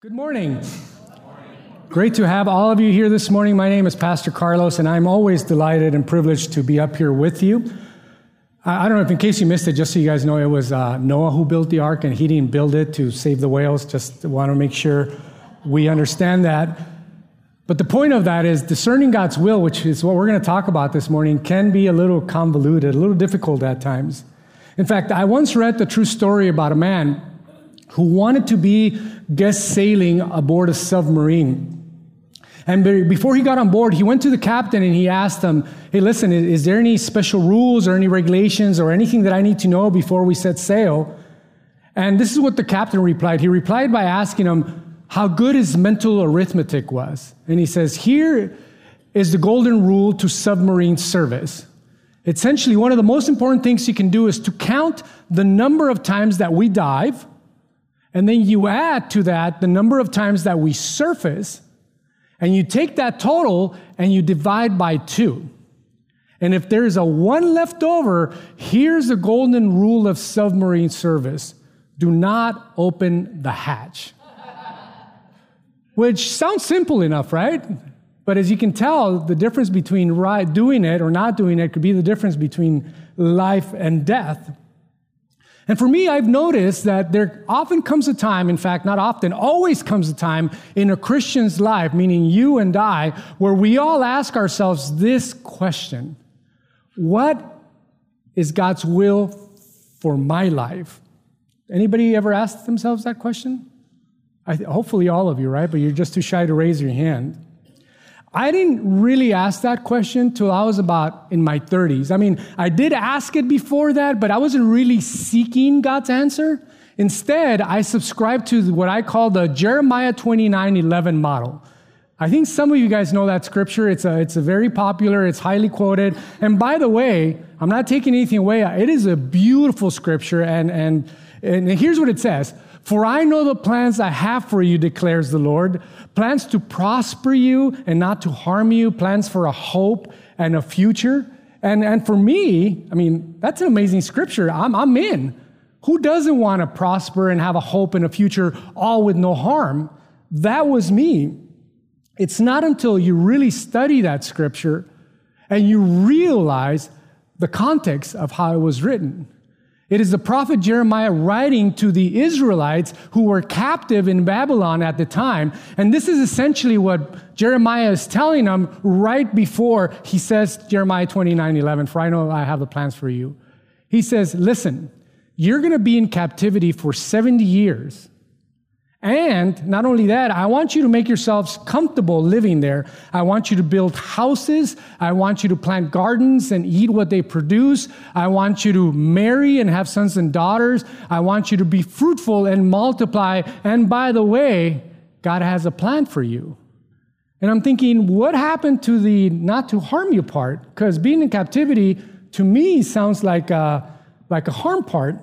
Good morning. Great to have all of you here this morning. My name is Pastor Carlos, and I'm always delighted and privileged to be up here with you. I don't know if, in case you missed it, just so you guys know, it was uh, Noah who built the ark, and he didn't build it to save the whales. Just want to make sure we understand that. But the point of that is discerning God's will, which is what we're going to talk about this morning, can be a little convoluted, a little difficult at times. In fact, I once read the true story about a man who wanted to be guest sailing aboard a submarine. And before he got on board, he went to the captain and he asked him, Hey, listen, is, there any special rules or any regulations or anything that I need to know before we set sail? And this is what the captain replied. He replied by asking him how good his mental arithmetic was. And he says, Here is the golden rule to submarine service. Essentially, one of the most important things you can do is to count the number of times that we dive, and then you add to that the number of times that we surface, and you take that total and you divide by two. And if there's a one left over, here's the golden rule of submarine service do not open the hatch. Which sounds simple enough, right? But as you can tell, the difference between doing it or not doing it could be the difference between life and death. And for me, I've noticed that there often comes a time, in fact, not often, always comes a time in a Christian's life, meaning you and I, where we all ask ourselves this question What is God's will for my life? Anybody ever asked themselves that question? I, hopefully, all of you, right? But you're just too shy to raise your hand. I didn't really ask that question till I was about in my 30s. I mean, I did ask it before that, but I wasn't really seeking God's answer. Instead, I subscribed to what I call the Jeremiah 29 11 model. I think some of you guys know that scripture. It's a, it's a very popular, it's highly quoted. And by the way, I'm not taking anything away. It is a beautiful scripture. And, and, and here's what it says For I know the plans I have for you, declares the Lord plans to prosper you and not to harm you, plans for a hope and a future. And, and for me, I mean, that's an amazing scripture. I'm, I'm in. Who doesn't want to prosper and have a hope and a future all with no harm? That was me. It's not until you really study that scripture and you realize the context of how it was written. It is the prophet Jeremiah writing to the Israelites who were captive in Babylon at the time. And this is essentially what Jeremiah is telling them right before he says, Jeremiah 29 11, for I know I have the plans for you. He says, Listen, you're going to be in captivity for 70 years. And not only that, I want you to make yourselves comfortable living there. I want you to build houses. I want you to plant gardens and eat what they produce. I want you to marry and have sons and daughters. I want you to be fruitful and multiply. And by the way, God has a plan for you. And I'm thinking, what happened to the not to harm you part? Because being in captivity to me sounds like a, like a harm part.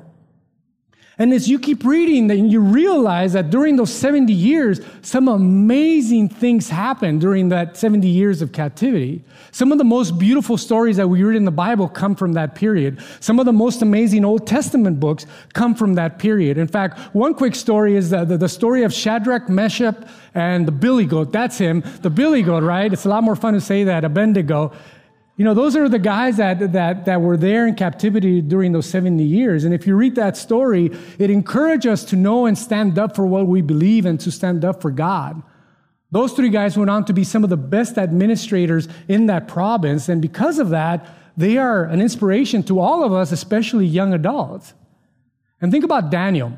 And as you keep reading, then you realize that during those 70 years, some amazing things happened during that 70 years of captivity. Some of the most beautiful stories that we read in the Bible come from that period. Some of the most amazing Old Testament books come from that period. In fact, one quick story is the, the, the story of Shadrach, Meshach, and the billy goat. That's him, the billy goat, right? It's a lot more fun to say that, Abednego. You know, those are the guys that, that, that were there in captivity during those 70 years. And if you read that story, it encourages us to know and stand up for what we believe and to stand up for God. Those three guys went on to be some of the best administrators in that province. And because of that, they are an inspiration to all of us, especially young adults. And think about Daniel.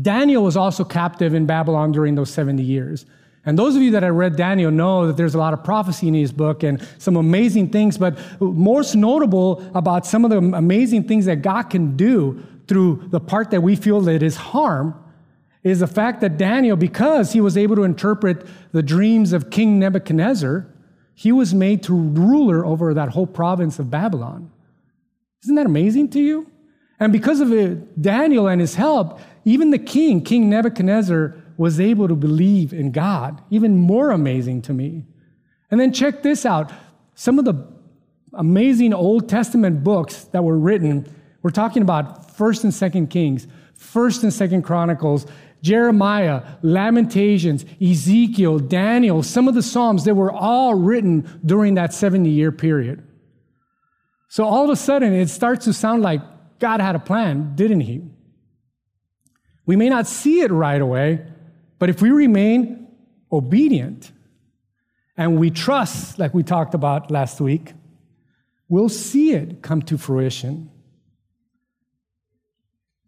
Daniel was also captive in Babylon during those 70 years. And those of you that have read Daniel know that there's a lot of prophecy in his book and some amazing things, but most notable about some of the amazing things that God can do through the part that we feel that is harm is the fact that Daniel, because he was able to interpret the dreams of King Nebuchadnezzar, he was made to ruler over that whole province of Babylon. Isn't that amazing to you? And because of it, Daniel and his help, even the king, King Nebuchadnezzar, was able to believe in God. Even more amazing to me. And then check this out some of the amazing Old Testament books that were written. We're talking about 1st and 2nd Kings, 1st and 2nd Chronicles. Jeremiah, Lamentations, Ezekiel, Daniel, some of the Psalms, they were all written during that 70 year period. So all of a sudden, it starts to sound like God had a plan, didn't He? We may not see it right away, but if we remain obedient and we trust, like we talked about last week, we'll see it come to fruition.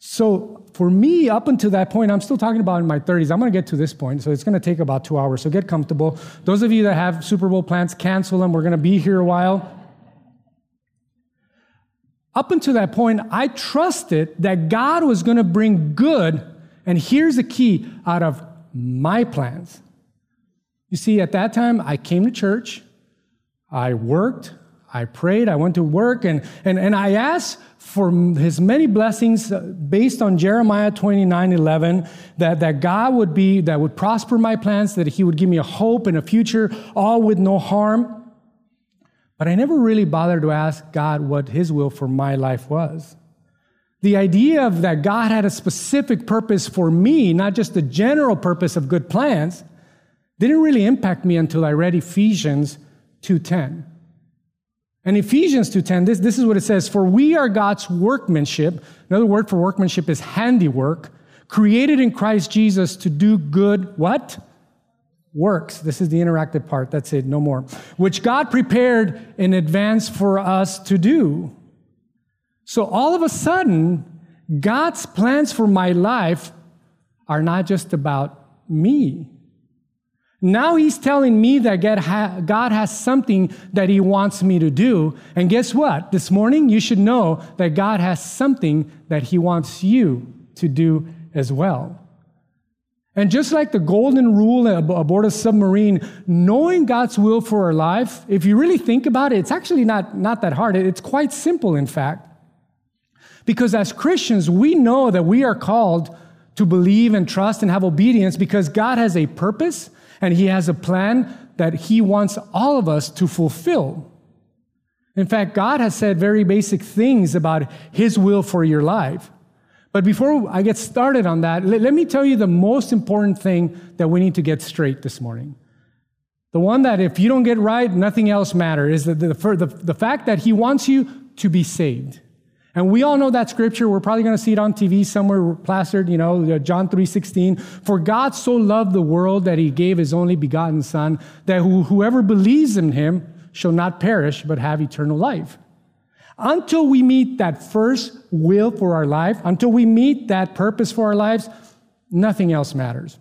So, for me, up until that point, I'm still talking about in my 30s. I'm going to get to this point, so it's going to take about two hours. So, get comfortable. Those of you that have Super Bowl plans, cancel them. We're going to be here a while. Up until that point, I trusted that God was going to bring good, and here's the key out of my plans. You see, at that time, I came to church, I worked, I prayed, I went to work, and, and, and I asked for his many blessings uh, based on Jeremiah 29 11, that, that God would be, that would prosper my plans, that he would give me a hope and a future, all with no harm. But I never really bothered to ask God what His will for my life was. The idea of that God had a specific purpose for me, not just the general purpose of good plans, didn't really impact me until I read Ephesians 2:10. And Ephesians 2:10, this, this is what it says, "For we are God's workmanship." Another word for workmanship is handiwork, created in Christ Jesus to do good what? works. This is the interactive part. That's it, no more. Which God prepared in advance for us to do. So all of a sudden, God's plans for my life are not just about me. Now he's telling me that God has something that he wants me to do. And guess what? This morning, you should know that God has something that he wants you to do as well. And just like the golden rule aboard a submarine, knowing God's will for our life, if you really think about it, it's actually not, not that hard. It's quite simple, in fact. Because as Christians, we know that we are called to believe and trust and have obedience because God has a purpose and He has a plan that He wants all of us to fulfill. In fact, God has said very basic things about His will for your life. But before I get started on that, let, let me tell you the most important thing that we need to get straight this morning. The one that if you don't get right, nothing else matters, is the, the, the, the fact that He wants you to be saved. And we all know that scripture. We're probably going to see it on TV somewhere plastered, you know, uh, John 3:16. For God so loved the world that he gave his only begotten son that whoever believes in him shall not perish but have eternal life. Until we meet that first will for our life, until we meet that purpose for our lives, nothing else matters.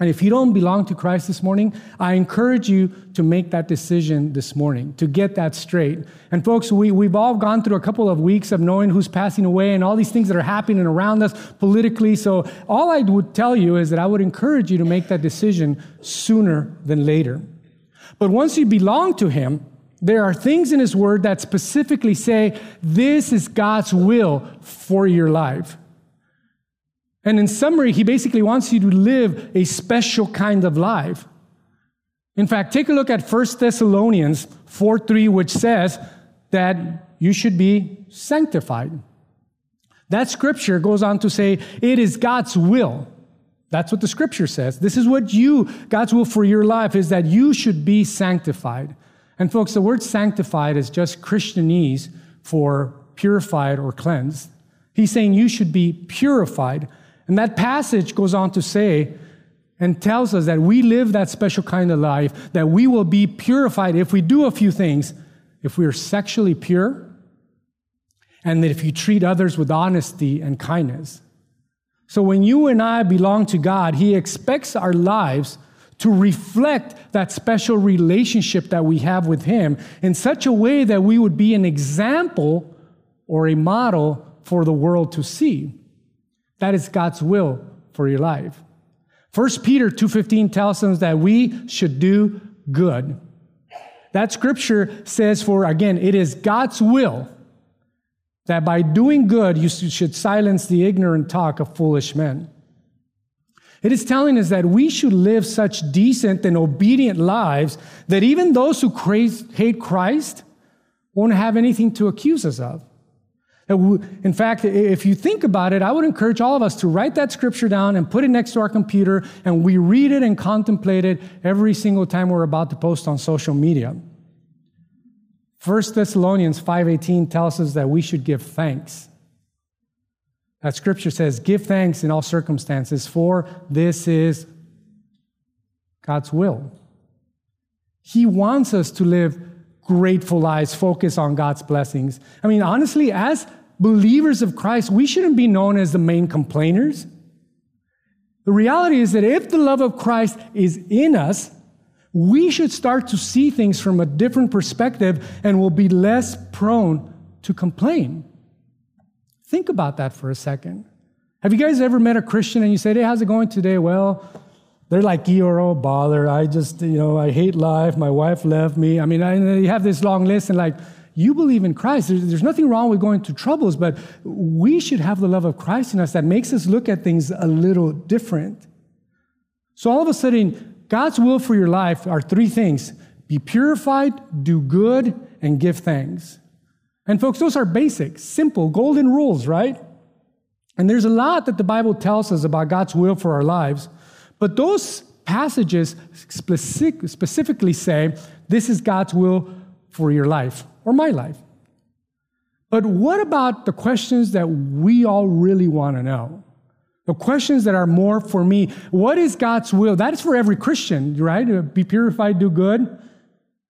And if you don't belong to Christ this morning, I encourage you to make that decision this morning, to get that straight. And folks, we, we've all gone through a couple of weeks of knowing who's passing away and all these things that are happening around us politically. So all I would tell you is that I would encourage you to make that decision sooner than later. But once you belong to Him, there are things in His Word that specifically say this is God's will for your life. And in summary, He basically wants you to live a special kind of life. In fact, take a look at 1 Thessalonians 4 3, which says that you should be sanctified. That scripture goes on to say it is God's will. That's what the scripture says. This is what you, God's will for your life is that you should be sanctified. And folks, the word sanctified is just Christianese for purified or cleansed. He's saying you should be purified. And that passage goes on to say and tells us that we live that special kind of life, that we will be purified if we do a few things. If we are sexually pure, and that if you treat others with honesty and kindness. So when you and I belong to God, He expects our lives to reflect that special relationship that we have with Him in such a way that we would be an example or a model for the world to see. That is God's will for your life. 1 Peter 2:15 tells us that we should do good. That scripture says for again, it is God's will that by doing good you should silence the ignorant talk of foolish men. It is telling us that we should live such decent and obedient lives that even those who hate Christ won't have anything to accuse us of. In fact, if you think about it, I would encourage all of us to write that scripture down and put it next to our computer, and we read it and contemplate it every single time we're about to post on social media. 1 Thessalonians 5:18 tells us that we should give thanks. That scripture says, "Give thanks in all circumstances, for this is God's will." He wants us to live grateful lives, focus on God's blessings. I mean, honestly, as believers of Christ, we shouldn't be known as the main complainers. The reality is that if the love of Christ is in us, we should start to see things from a different perspective and will be less prone to complain. Think about that for a second. Have you guys ever met a Christian and you said, Hey, how's it going today? Well, they're like, Eeyore, bother. I just, you know, I hate life. My wife left me. I mean, I, you have this long list and like, you believe in Christ. There's, nothing wrong with going through troubles, but we should have the love of Christ in us that makes us look at things a little different. So all of a sudden, God's will for your life are three things be purified, do good, and give thanks. And folks, those are basic, simple, golden rules, right? And there's a lot that the Bible tells us about God's will for our lives, but those passages specific, specifically say this is God's will for your life or my life. But what about the questions that we all really want to know? The questions that are more for me. What is God's will? That is for every Christian, right? Uh, be purified, do good.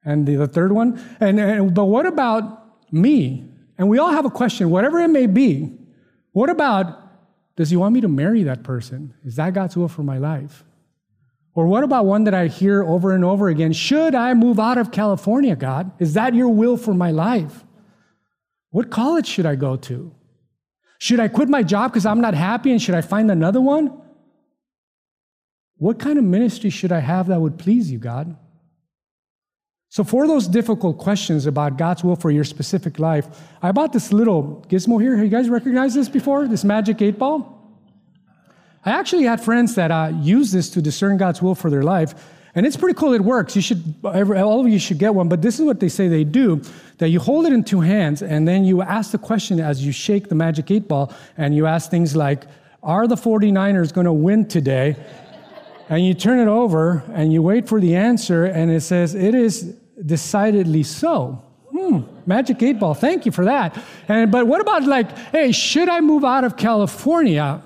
And the, the third one. And, and but what about me? And we all have a question, whatever it may be. What about does he want me to marry that person? Is that God's will for my life? Or what about one that I hear over and over again? Should I move out of California, God? Is that your will for my life? What college should I go to? Should I quit my job because I'm not happy and should I find another one? What kind of ministry should I have that would please you, God? So, for those difficult questions about God's will for your specific life, I bought this little gizmo here. Have you guys recognized this before? This magic eight ball? I actually had friends that uh, use this to discern God's will for their life. And it's pretty cool. It works. You should, all of you should get one. But this is what they say they do: that you hold it in two hands, and then you ask the question as you shake the magic eight ball, and you ask things like, "Are the 49ers going to win today?" and you turn it over, and you wait for the answer, and it says, "It is decidedly so." Hmm, magic eight ball. Thank you for that. And but what about like, hey, should I move out of California?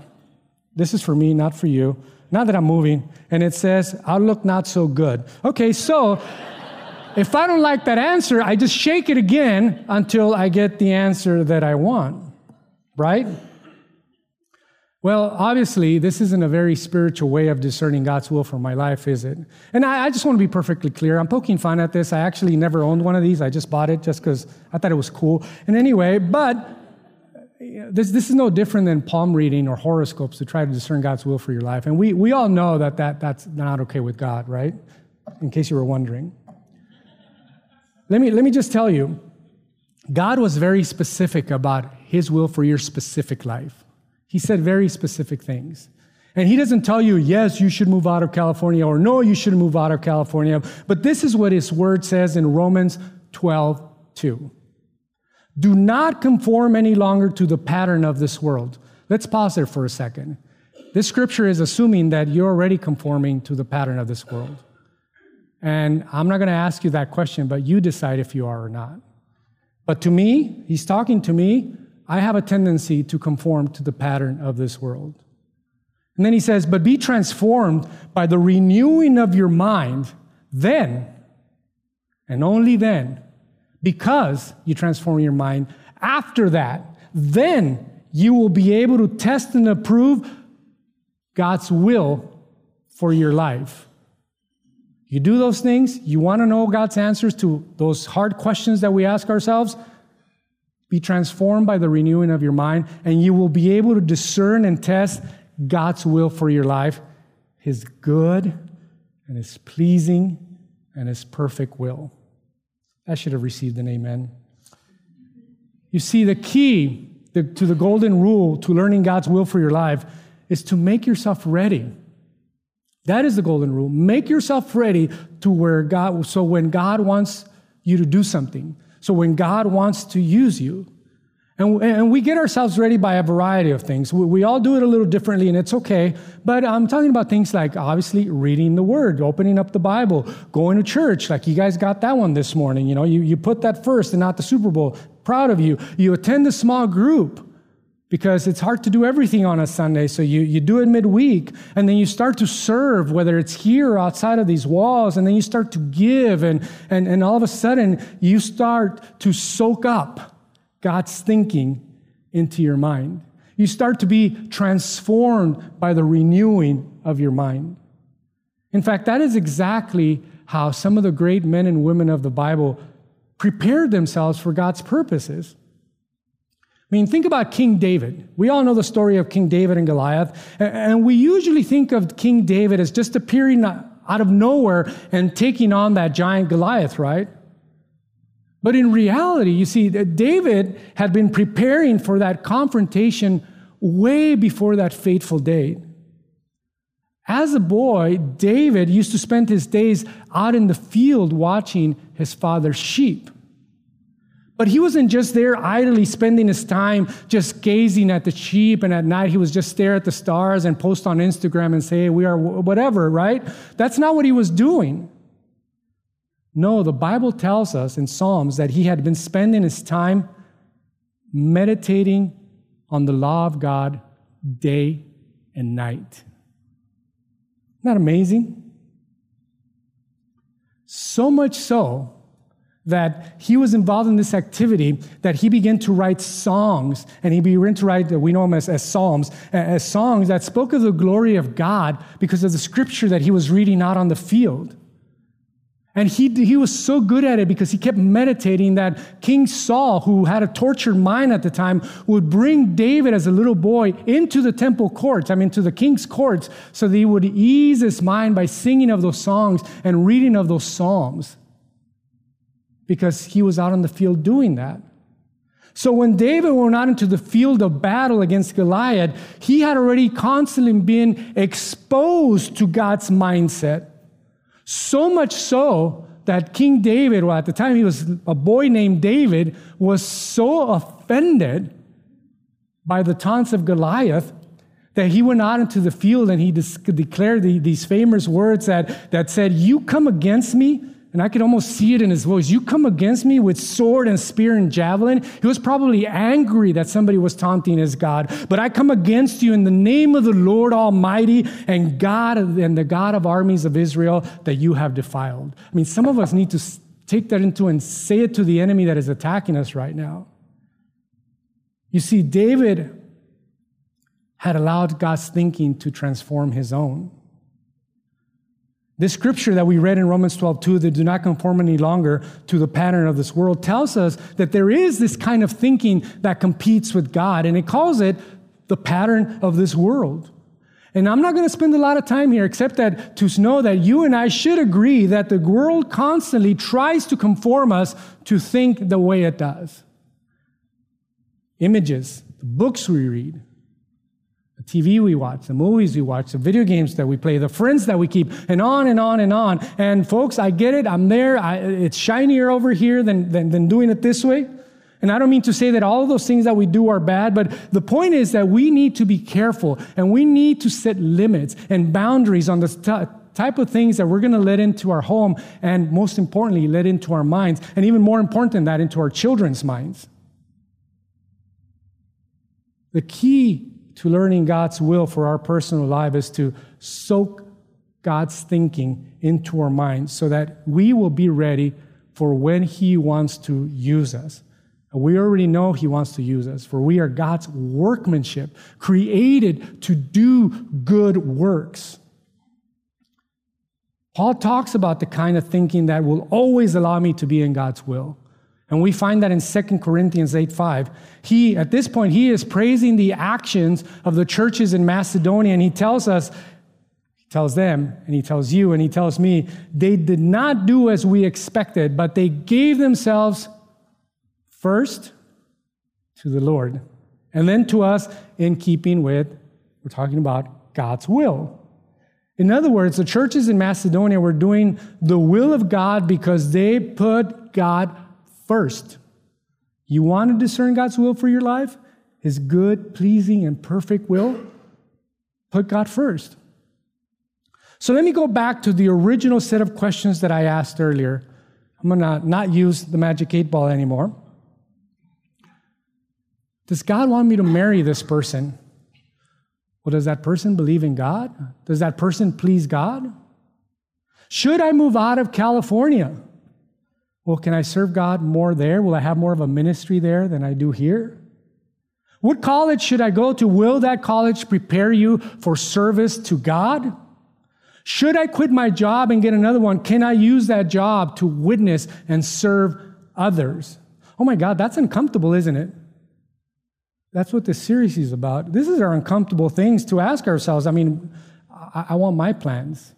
This is for me, not for you. Not that I'm moving. And it says, outlook not so good. Okay, so if I don't like that answer, I just shake it again until I get the answer that I want, right? Well, obviously, this isn't a very spiritual way of discerning God's will for my life, is it? And I, I, just want to be perfectly clear. I'm poking fun at this. I actually never owned one of these. I just bought it just because I thought it was cool. And anyway, but this, this is no different than palm reading or horoscopes to try to discern God's will for your life. And we, we all know that, that that's not okay with God, right? In case you were wondering. Let me, let me just tell you God was very specific about his will for your specific life. He said very specific things. And he doesn't tell you, yes, you should move out of California, or no, you shouldn't move out of California. But this is what his word says in Romans 12, 2. Do not conform any longer to the pattern of this world. Let's pause there for a second. This scripture is assuming that you're already conforming to the pattern of this world. And I'm not going to ask you that question, but you decide if you are or not. But to me, he's talking to me, I have a tendency to conform to the pattern of this world. And then he says, But be transformed by the renewing of your mind, then, and only then, because you transform your mind. After that, then you will be able to test and approve God's will for your life. You do those things, you want to know God's answers to those hard questions that we ask ourselves. Be transformed by the renewing of your mind, and you will be able to discern and test God's will for your life, His good and His pleasing and His perfect will. I should have received an amen. You see, the key to the golden rule to learning God's will for your life is to make yourself ready. That is the golden rule. Make yourself ready to where God, so when God wants you to do something, so when God wants to use you, And, and we get ourselves ready by a variety of things. We, we all do it a little differently, and it's okay. But I'm talking about things like obviously reading the Word, opening up the Bible, going to church. Like you guys got that one this morning. You know, you, you put that first and not the Super Bowl. Proud of you. You attend a small group because it's hard to do everything on a Sunday. So you, you do it midweek, and then you start to serve, whether it's here or outside of these walls, and then you start to give, and, and, and all of a sudden you start to soak up God's thinking into your mind. You start to be transformed by the renewing of your mind. In fact, that is exactly how some of the great men and women of the Bible prepared themselves for God's purposes. I mean, think about King David. We all know the story of King David and Goliath, and we usually think of King David as just appearing out of nowhere and taking on that giant Goliath, right? But in reality, you see, David had been preparing for that confrontation way before that fateful day. As a boy, David used to spend his days out in the field watching his father's sheep. But he wasn't just there idly spending his time just gazing at the sheep, and at night he was just stare at the stars and post on Instagram and say, We are whatever, right? That's not what he was doing. No, the Bible tells us in Psalms that he had been spending his time meditating on the law of God day and night. Isn't that amazing? So much so that he was involved in this activity that he began to write songs and he began to write we know them as, as psalms as songs that spoke of the glory of god because of the scripture that he was reading out on the field and he, he was so good at it because he kept meditating that King Saul, who had a tortured mind at the time, would bring David as a little boy into the temple courts, I mean, to the king's courts, so that he would ease his mind by singing of those songs and reading of those psalms. Because he was out on the field doing that. So when David went out into the field of battle against Goliath, he had already constantly been exposed to God's mindset so much so that King David, well, at the time he was a boy named David, was so offended by the taunts of Goliath that he went out into the field and he declared these famous words that, that said, You come against me and I could almost see it in his voice. You come against me with sword and spear and javelin. He was probably angry that somebody was taunting his God. But I come against you in the name of the Lord Almighty and God and the God of armies of Israel that you have defiled. I mean, some of us need to take that into and say it to the enemy that is attacking us right now. You see, David had allowed God's thinking to transform his own. This scripture that we read in Romans 12, 2, that do not conform any longer to the pattern of this world, tells us that there is this kind of thinking that competes with God, and it calls it the pattern of this world. And I'm not going to spend a lot of time here, except that to know that you and I should agree that the world constantly tries to conform us to think the way it does. Images, the books we read, TV we watch, the movies we watch, the video games that we play, the friends that we keep, and on and on and on. And folks, I get it. I'm there. I, it's shinier over here than, than, than doing it this way. And I don't mean to say that all of those things that we do are bad, but the point is that we need to be careful and we need to set limits and boundaries on the t- type of things that we're going to let into our home and most importantly, let into our minds. And even more important than that, into our children's minds. The key to learning God's will for our personal life is to soak God's thinking into our minds so that we will be ready for when He wants to use us. We already know He wants to use us, for we are God's workmanship, created to do good works. Paul talks about the kind of thinking that will always allow me to be in God's will. And we find that in 2 Corinthians 8 5. He, at this point, he is praising the actions of the churches in Macedonia, and he tells us, he tells them, and he tells you, and he tells me, they did not do as we expected, but they gave themselves first to the Lord, and then to us in keeping with, we're talking about God's will. In other words, the churches in Macedonia were doing the will of God because they put God first. You want to discern God's will for your life? His good, pleasing, and perfect will? Put God first. So let me go back to the original set of questions that I asked earlier. I'm going to not use the magic eight ball anymore. Does God want me to marry this person? Well, does that person believe in God? Does that person please God? Should I move out of California? Well, can I serve God more there? Will I have more of a ministry there than I do here? What college should I go to? Will that college prepare you for service to God? Should I quit my job and get another one? Can I use that job to witness and serve others? Oh my God, that's uncomfortable, isn't it? That's what this series is about. This is our uncomfortable things to ask ourselves. I mean, I, I want my plans.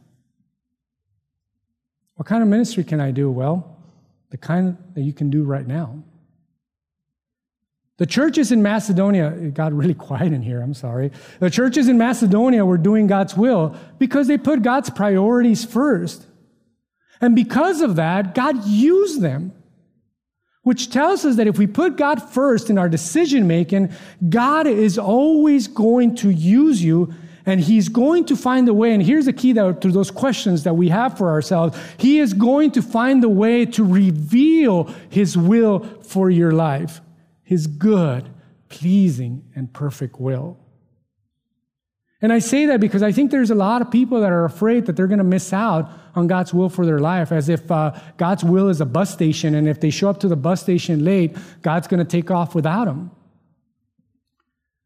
What kind of ministry can I do? Well, the kind that you can do right now. The churches in Macedonia, it got really quiet in here, I'm sorry. The churches in Macedonia were doing God's will because they put God's priorities first. And because of that, God used them which tells us that if we put God first in our decision making, God is always going to use you and he's going to find a way. And here's the key that, to those questions that we have for ourselves. He is going to find a way to reveal his will for your life, his good, pleasing, and perfect will. And I say that because I think there's a lot of people that are afraid that they're going to miss out on God's will for their life, as if uh, God's will is a bus station, and if they show up to the bus station late, God's going to take off without them.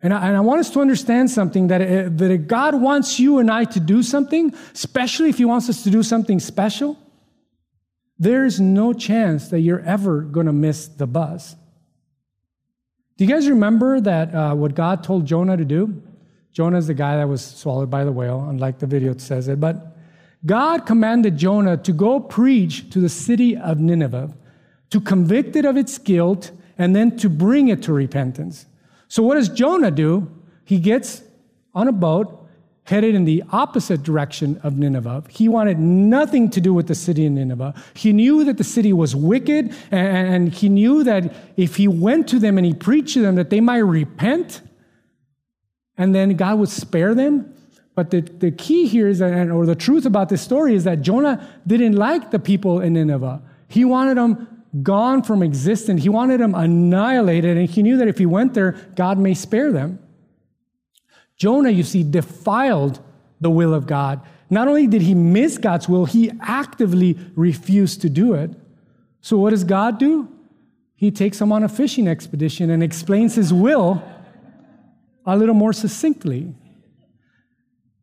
And I, and I, want us to understand something that, uh, that if God wants you and I to do something, especially if He wants us to do something special, there's no chance that you're ever going to miss the bus. Do you guys remember that uh, what God told Jonah to do? Jonah is the guy that was swallowed by the whale, unlike the video it says it. But God commanded Jonah to go preach to the city of Nineveh, to convict it of its guilt, and then to bring it to repentance. So, what does Jonah do? He gets on a boat headed in the opposite direction of Nineveh. He wanted nothing to do with the city of Nineveh. He knew that the city was wicked, and he knew that if he went to them and he preached to them, that they might repent and then God would spare them. But the, the key here is, that, or the truth about this story is that Jonah didn't like the people in Nineveh. He wanted them gone from existence. He wanted them annihilated, and he knew that if he went there, God may spare them. Jonah, you see, defiled the will of God. Not only did he miss God's will, he actively refused to do it. So, what does God do? He takes him on a fishing expedition and explains his will a little more succinctly.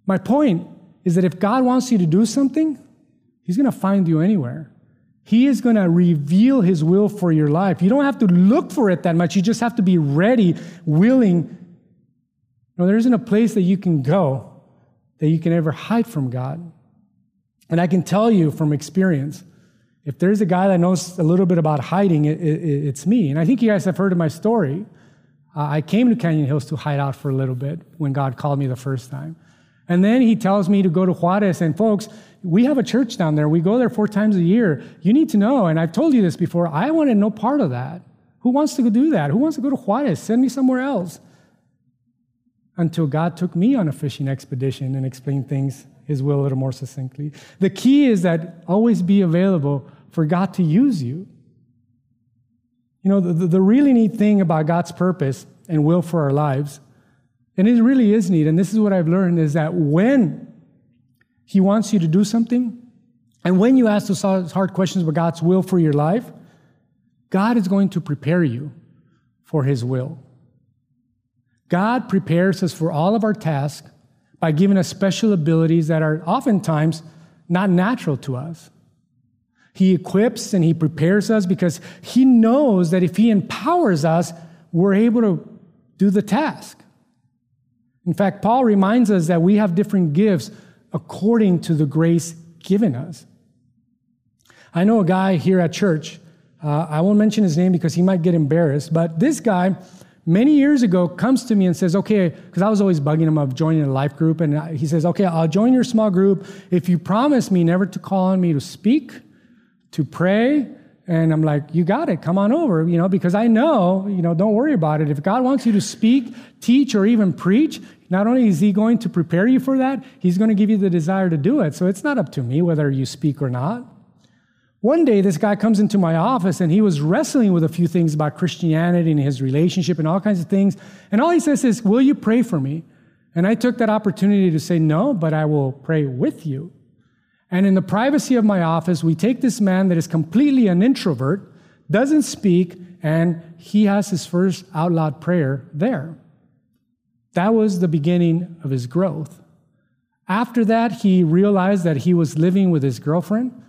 My point is that if God wants you to do something, He's going to find you anywhere. He is going to reveal His will for your life. You don't have to look for it that much. You just have to be ready, willing. There isn't a place that you can go that you can ever hide from God. And I can tell you from experience, if there's a guy that knows a little bit about hiding, it, it, it's me. And I think you guys have heard of my story. Uh, I came to Canyon Hills to hide out for a little bit when God called me the first time. And then he tells me to go to Juarez. And folks, we have a church down there. We go there four times a year. You need to know, and I've told you this before, I wanted no part of that. Who wants to go do that? Who wants to go to Juarez? Send me somewhere else. Until God took me on a fishing expedition and explained things, his will, a little more succinctly. The key is that always be available for God to use you. You know, the, the really neat thing about God's purpose and will for our lives, and it really is neat, and this is what I've learned, is that when He wants you to do something, and when you ask those hard questions about God's will for your life, God is going to prepare you for His will. God prepares us for all of our tasks by giving us special abilities that are oftentimes not natural to us. He equips and He prepares us because He knows that if He empowers us, we're able to do the task. In fact, Paul reminds us that we have different gifts according to the grace given us. I know a guy here at church. Uh, I won't mention his name because he might get embarrassed, but this guy, many years ago, comes to me and says, Okay, because I was always bugging him of joining a life group. And he says, Okay, I'll join your small group if you promise me never to call on me to speak to pray And I'm like, you got it. Come on over, you know, because I know, you know, don't worry about it. If God wants you to speak, teach, or even preach, not only is He going to prepare you for that, He's going to give you the desire to do it. So it's not up to me whether you speak or not. One day, this guy comes into my office and he was wrestling with a few things about Christianity and his relationship and all kinds of things. And all he says is, Will you pray for me? And I took that opportunity to say, No, but I will pray with you. And in the privacy of my office, we take this man that is completely an introvert, doesn't speak, and he has his first out loud prayer there. That was the beginning of his growth. After that, he realized that he was living with his girlfriend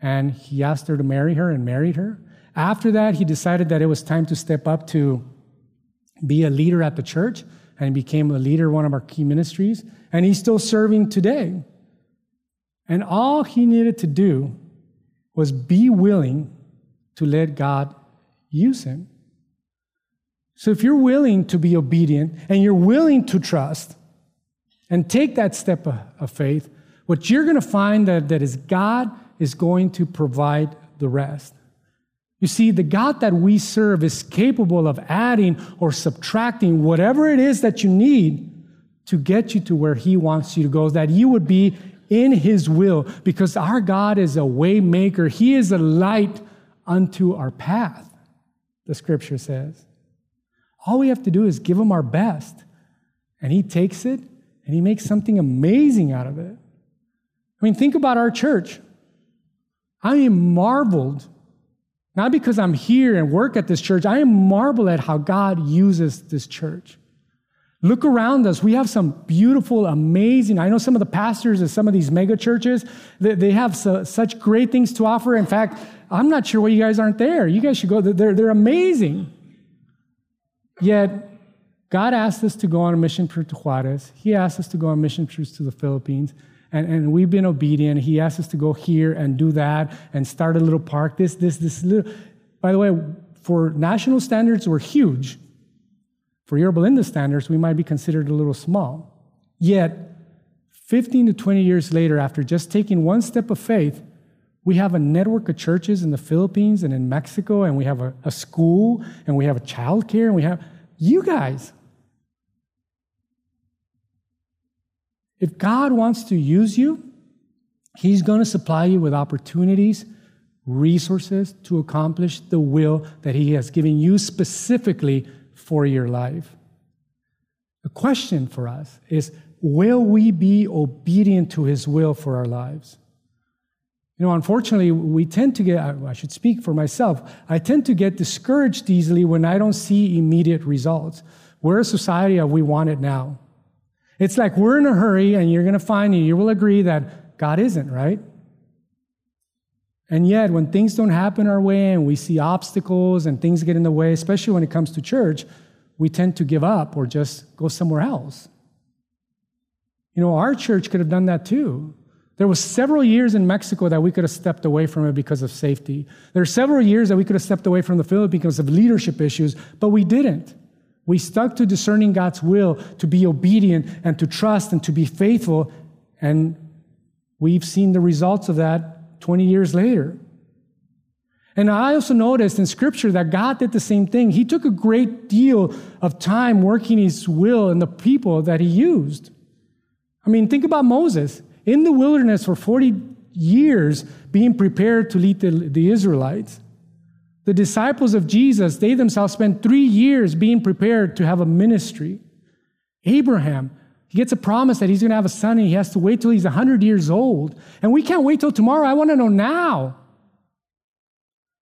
and he asked her to marry her and married her. After that, he decided that it was time to step up to be a leader at the church and became a leader of one of our key ministries. And he's still serving today. And all he needed to do was be willing to let God use him. So if you're willing to be obedient and you're willing to trust and take that step of faith, what you're going to find that, that is God is going to provide the rest. You see, the God that we serve is capable of adding or subtracting whatever it is that you need to get you to where He wants you to go, that you would be in His will, because our God is a waymaker. He is a light unto our path, the scripture says. All we have to do is give Him our best, and He takes it and He makes something amazing out of it. I mean, think about our church. I am marveled, not because I'm here and work at this church, I am marveled at how God uses this church. Look around us. We have some beautiful, amazing. I know some of the pastors of some of these mega churches, they, they have so, such great things to offer. In fact, I'm not sure why you guys aren't there. You guys should go. They're, they're amazing. Yet, God asked us to go on a mission trip to Juarez. He asked us to go on mission trips to the Philippines and, and we've been obedient. He asked us to go here and do that and start a little park. This, this, this little. By the way, for national standards, we're huge. For Yorba Linda standards, we might be considered a little small. Yet, 15 to 20 years later, after just taking one step of faith, we have a network of churches in the Philippines and in Mexico, and we have a, a school, and we have a child care, and we have you guys. If God wants to use you, He's going to supply you with opportunities, resources to accomplish the will that He has given you specifically for your life. The question for us is will we be obedient to His will for our lives? You know, unfortunately, we tend to get, I should speak for myself, I tend to get discouraged easily when I don't see immediate results. We're a society of we want it now. It's like we're in a hurry, and you're going to find, and you will agree that God isn't, right? And yet, when things don't happen our way and we see obstacles and things get in the way, especially when it comes to church, we tend to give up or just go somewhere else. You know, our church could have done that too. There was several years in Mexico that we could have stepped away from it because of safety. There are several years that we could have stepped away from the Philippines because of leadership issues, but we didn't. We stuck to discerning God's will, to be obedient and to trust and to be faithful. And we've seen the results of that 20 years later. And I also noticed in Scripture that God did the same thing. He took a great deal of time working His will in the people that He used. I mean, think about Moses in the wilderness for 40 years being prepared to lead the, the Israelites. The disciples of Jesus, they themselves spent three years being prepared to have a ministry. Abraham, he gets a promise that he's going to have a son and he has to wait till he's 100 years old. And we can't wait till tomorrow. I want to know now.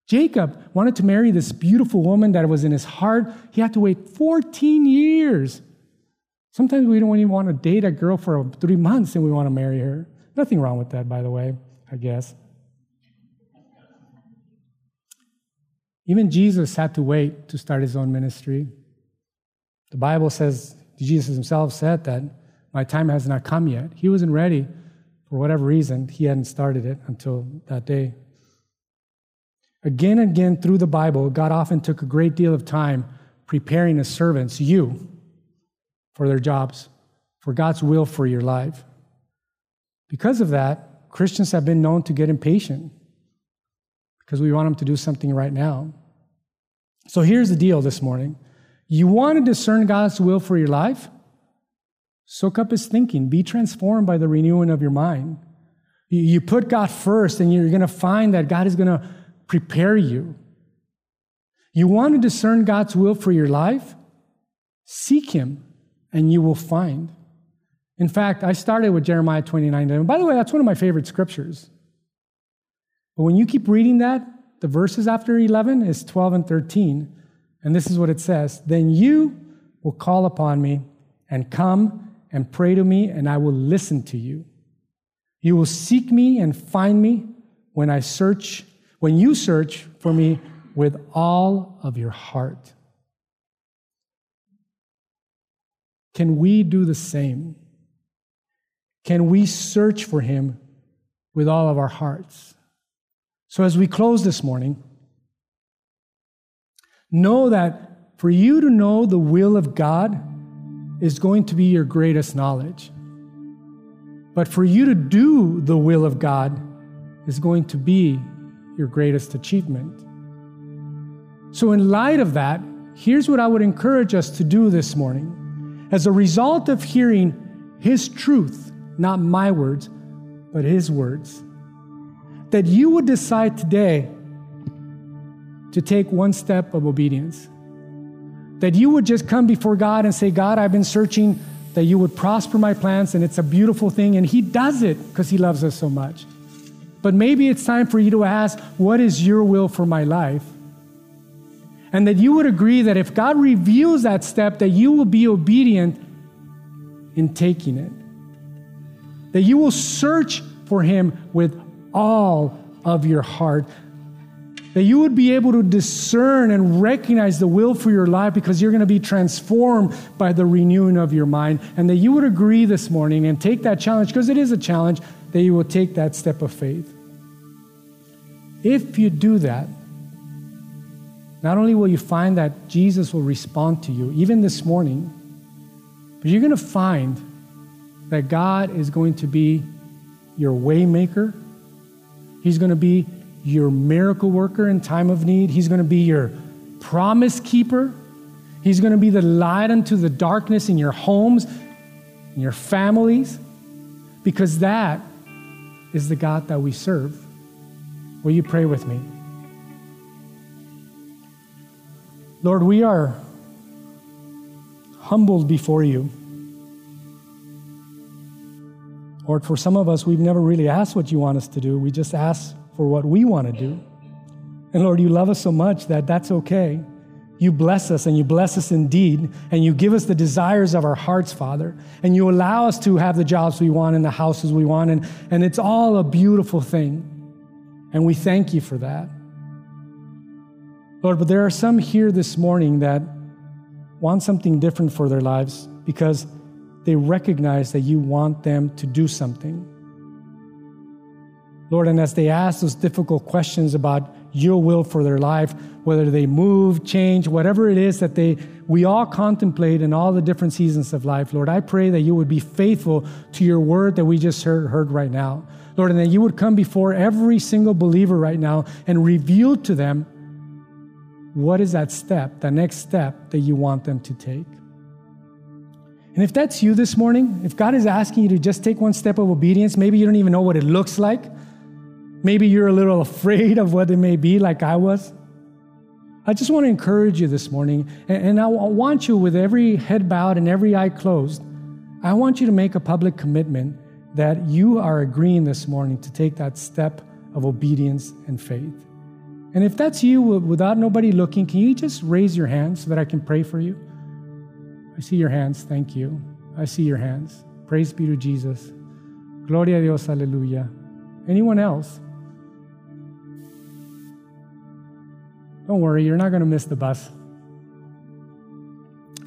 Jacob wanted to marry this beautiful woman that was in his heart. He had to wait 14 years. Sometimes we don't even want to date a girl for three months and we want to marry her. Nothing wrong with that, by the way, I guess. Even Jesus had to wait to start his own ministry. The Bible says, Jesus himself said that my time has not come yet. He wasn't ready for whatever reason. He hadn't started it until that day. Again and again through the Bible, God often took a great deal of time preparing his servants, you, for their jobs, for God's will for your life. Because of that, Christians have been known to get impatient because we want Him to do something right now. So here's the deal this morning you want to discern God's will for your life? Soak up His thinking, be transformed by the renewing of your mind. You put God first, and you're going to find that God is going to prepare you. You want to discern God's will for your life? Seek Him, and you will find. In fact, I started with Jeremiah 29. And by the way, that's one of my favorite scriptures. But when you keep reading that, the verses after 11 is 12 and 13. And this is what it says Then you will call upon me and come and pray to me, and I will listen to you. You will seek me and find me when I search, when you search for me with all of your heart. Can we do the same? Can we search for him with all of our hearts? So, as we close this morning, know that for you to know the will of God is going to be your greatest knowledge. But for you to do the will of God is going to be your greatest achievement. So, in light of that, here's what I would encourage us to do this morning. As a result of hearing His truth, not my words, but His words, that you would decide today to take one step of obedience. That you would just come before God and say, God, I've been searching, that you would prosper my plans, and it's a beautiful thing. And He does it because He loves us so much. But maybe it's time for you to ask, What is your will for my life? And that you would agree that if God reveals that step, that you will be obedient in taking it. That you will search for Him with all of your heart. That you would be able to discern and recognize the will for your life because you're going to be transformed by the renewing of your mind. And that you would agree this morning and take that challenge, because it is a challenge, that you will take that step of faith. If you do that, not only will you find that Jesus will respond to you, even this morning, but you're going to find that God is going to be your waymaker. He's going to be your miracle worker in time of need. He's going to be your promise keeper. He's going to be the light unto the darkness in your homes, in your families, because that is the God that we serve. Will you pray with me? Lord, we are humbled before you. Lord, for some of us, we've never really asked what you want us to do. We just ask for what we want to do. And Lord, you love us so much that that's okay. You bless us and you bless us indeed, and you give us the desires of our hearts, Father. And you allow us to have the jobs we want and the houses we want, and, and it's all a beautiful thing. And we thank you for that. Lord, but there are some here this morning that want something different for their lives because they recognize that you want them to do something. Lord, and as they ask those difficult questions about your will for their life, whether they move, change, whatever it is that they we all contemplate in all the different seasons of life, Lord, I pray that you would be faithful to your word that we just heard, heard right now. Lord, and that you would come before every single believer right now and reveal to them what is that step, the next step that you want them to take? And if that's you this morning, if God is asking you to just take one step of obedience, maybe you don't even know what it looks like. Maybe you're a little afraid of what it may be, like I was. I just want to encourage you this morning, and I want you, with every head bowed and every eye closed, I want you to make a public commitment that you are agreeing this morning to take that step of obedience and faith. And if that's you without nobody looking, can you just raise your hand so that I can pray for you? I see your hands. Thank you. I see your hands. Praise be to Jesus. Gloria a Dios. Aleluya. Anyone else? Don't worry, you're not going to miss the bus.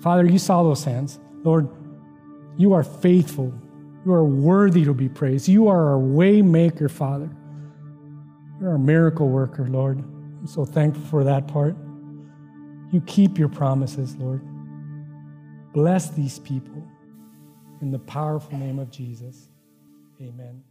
Father, you saw those hands. Lord, you are faithful. You are worthy to be praised. You are our way maker, Father. You're a miracle worker, Lord. I'm so thankful for that part. You keep your promises, Lord. Bless these people in the powerful name of Jesus. Amen.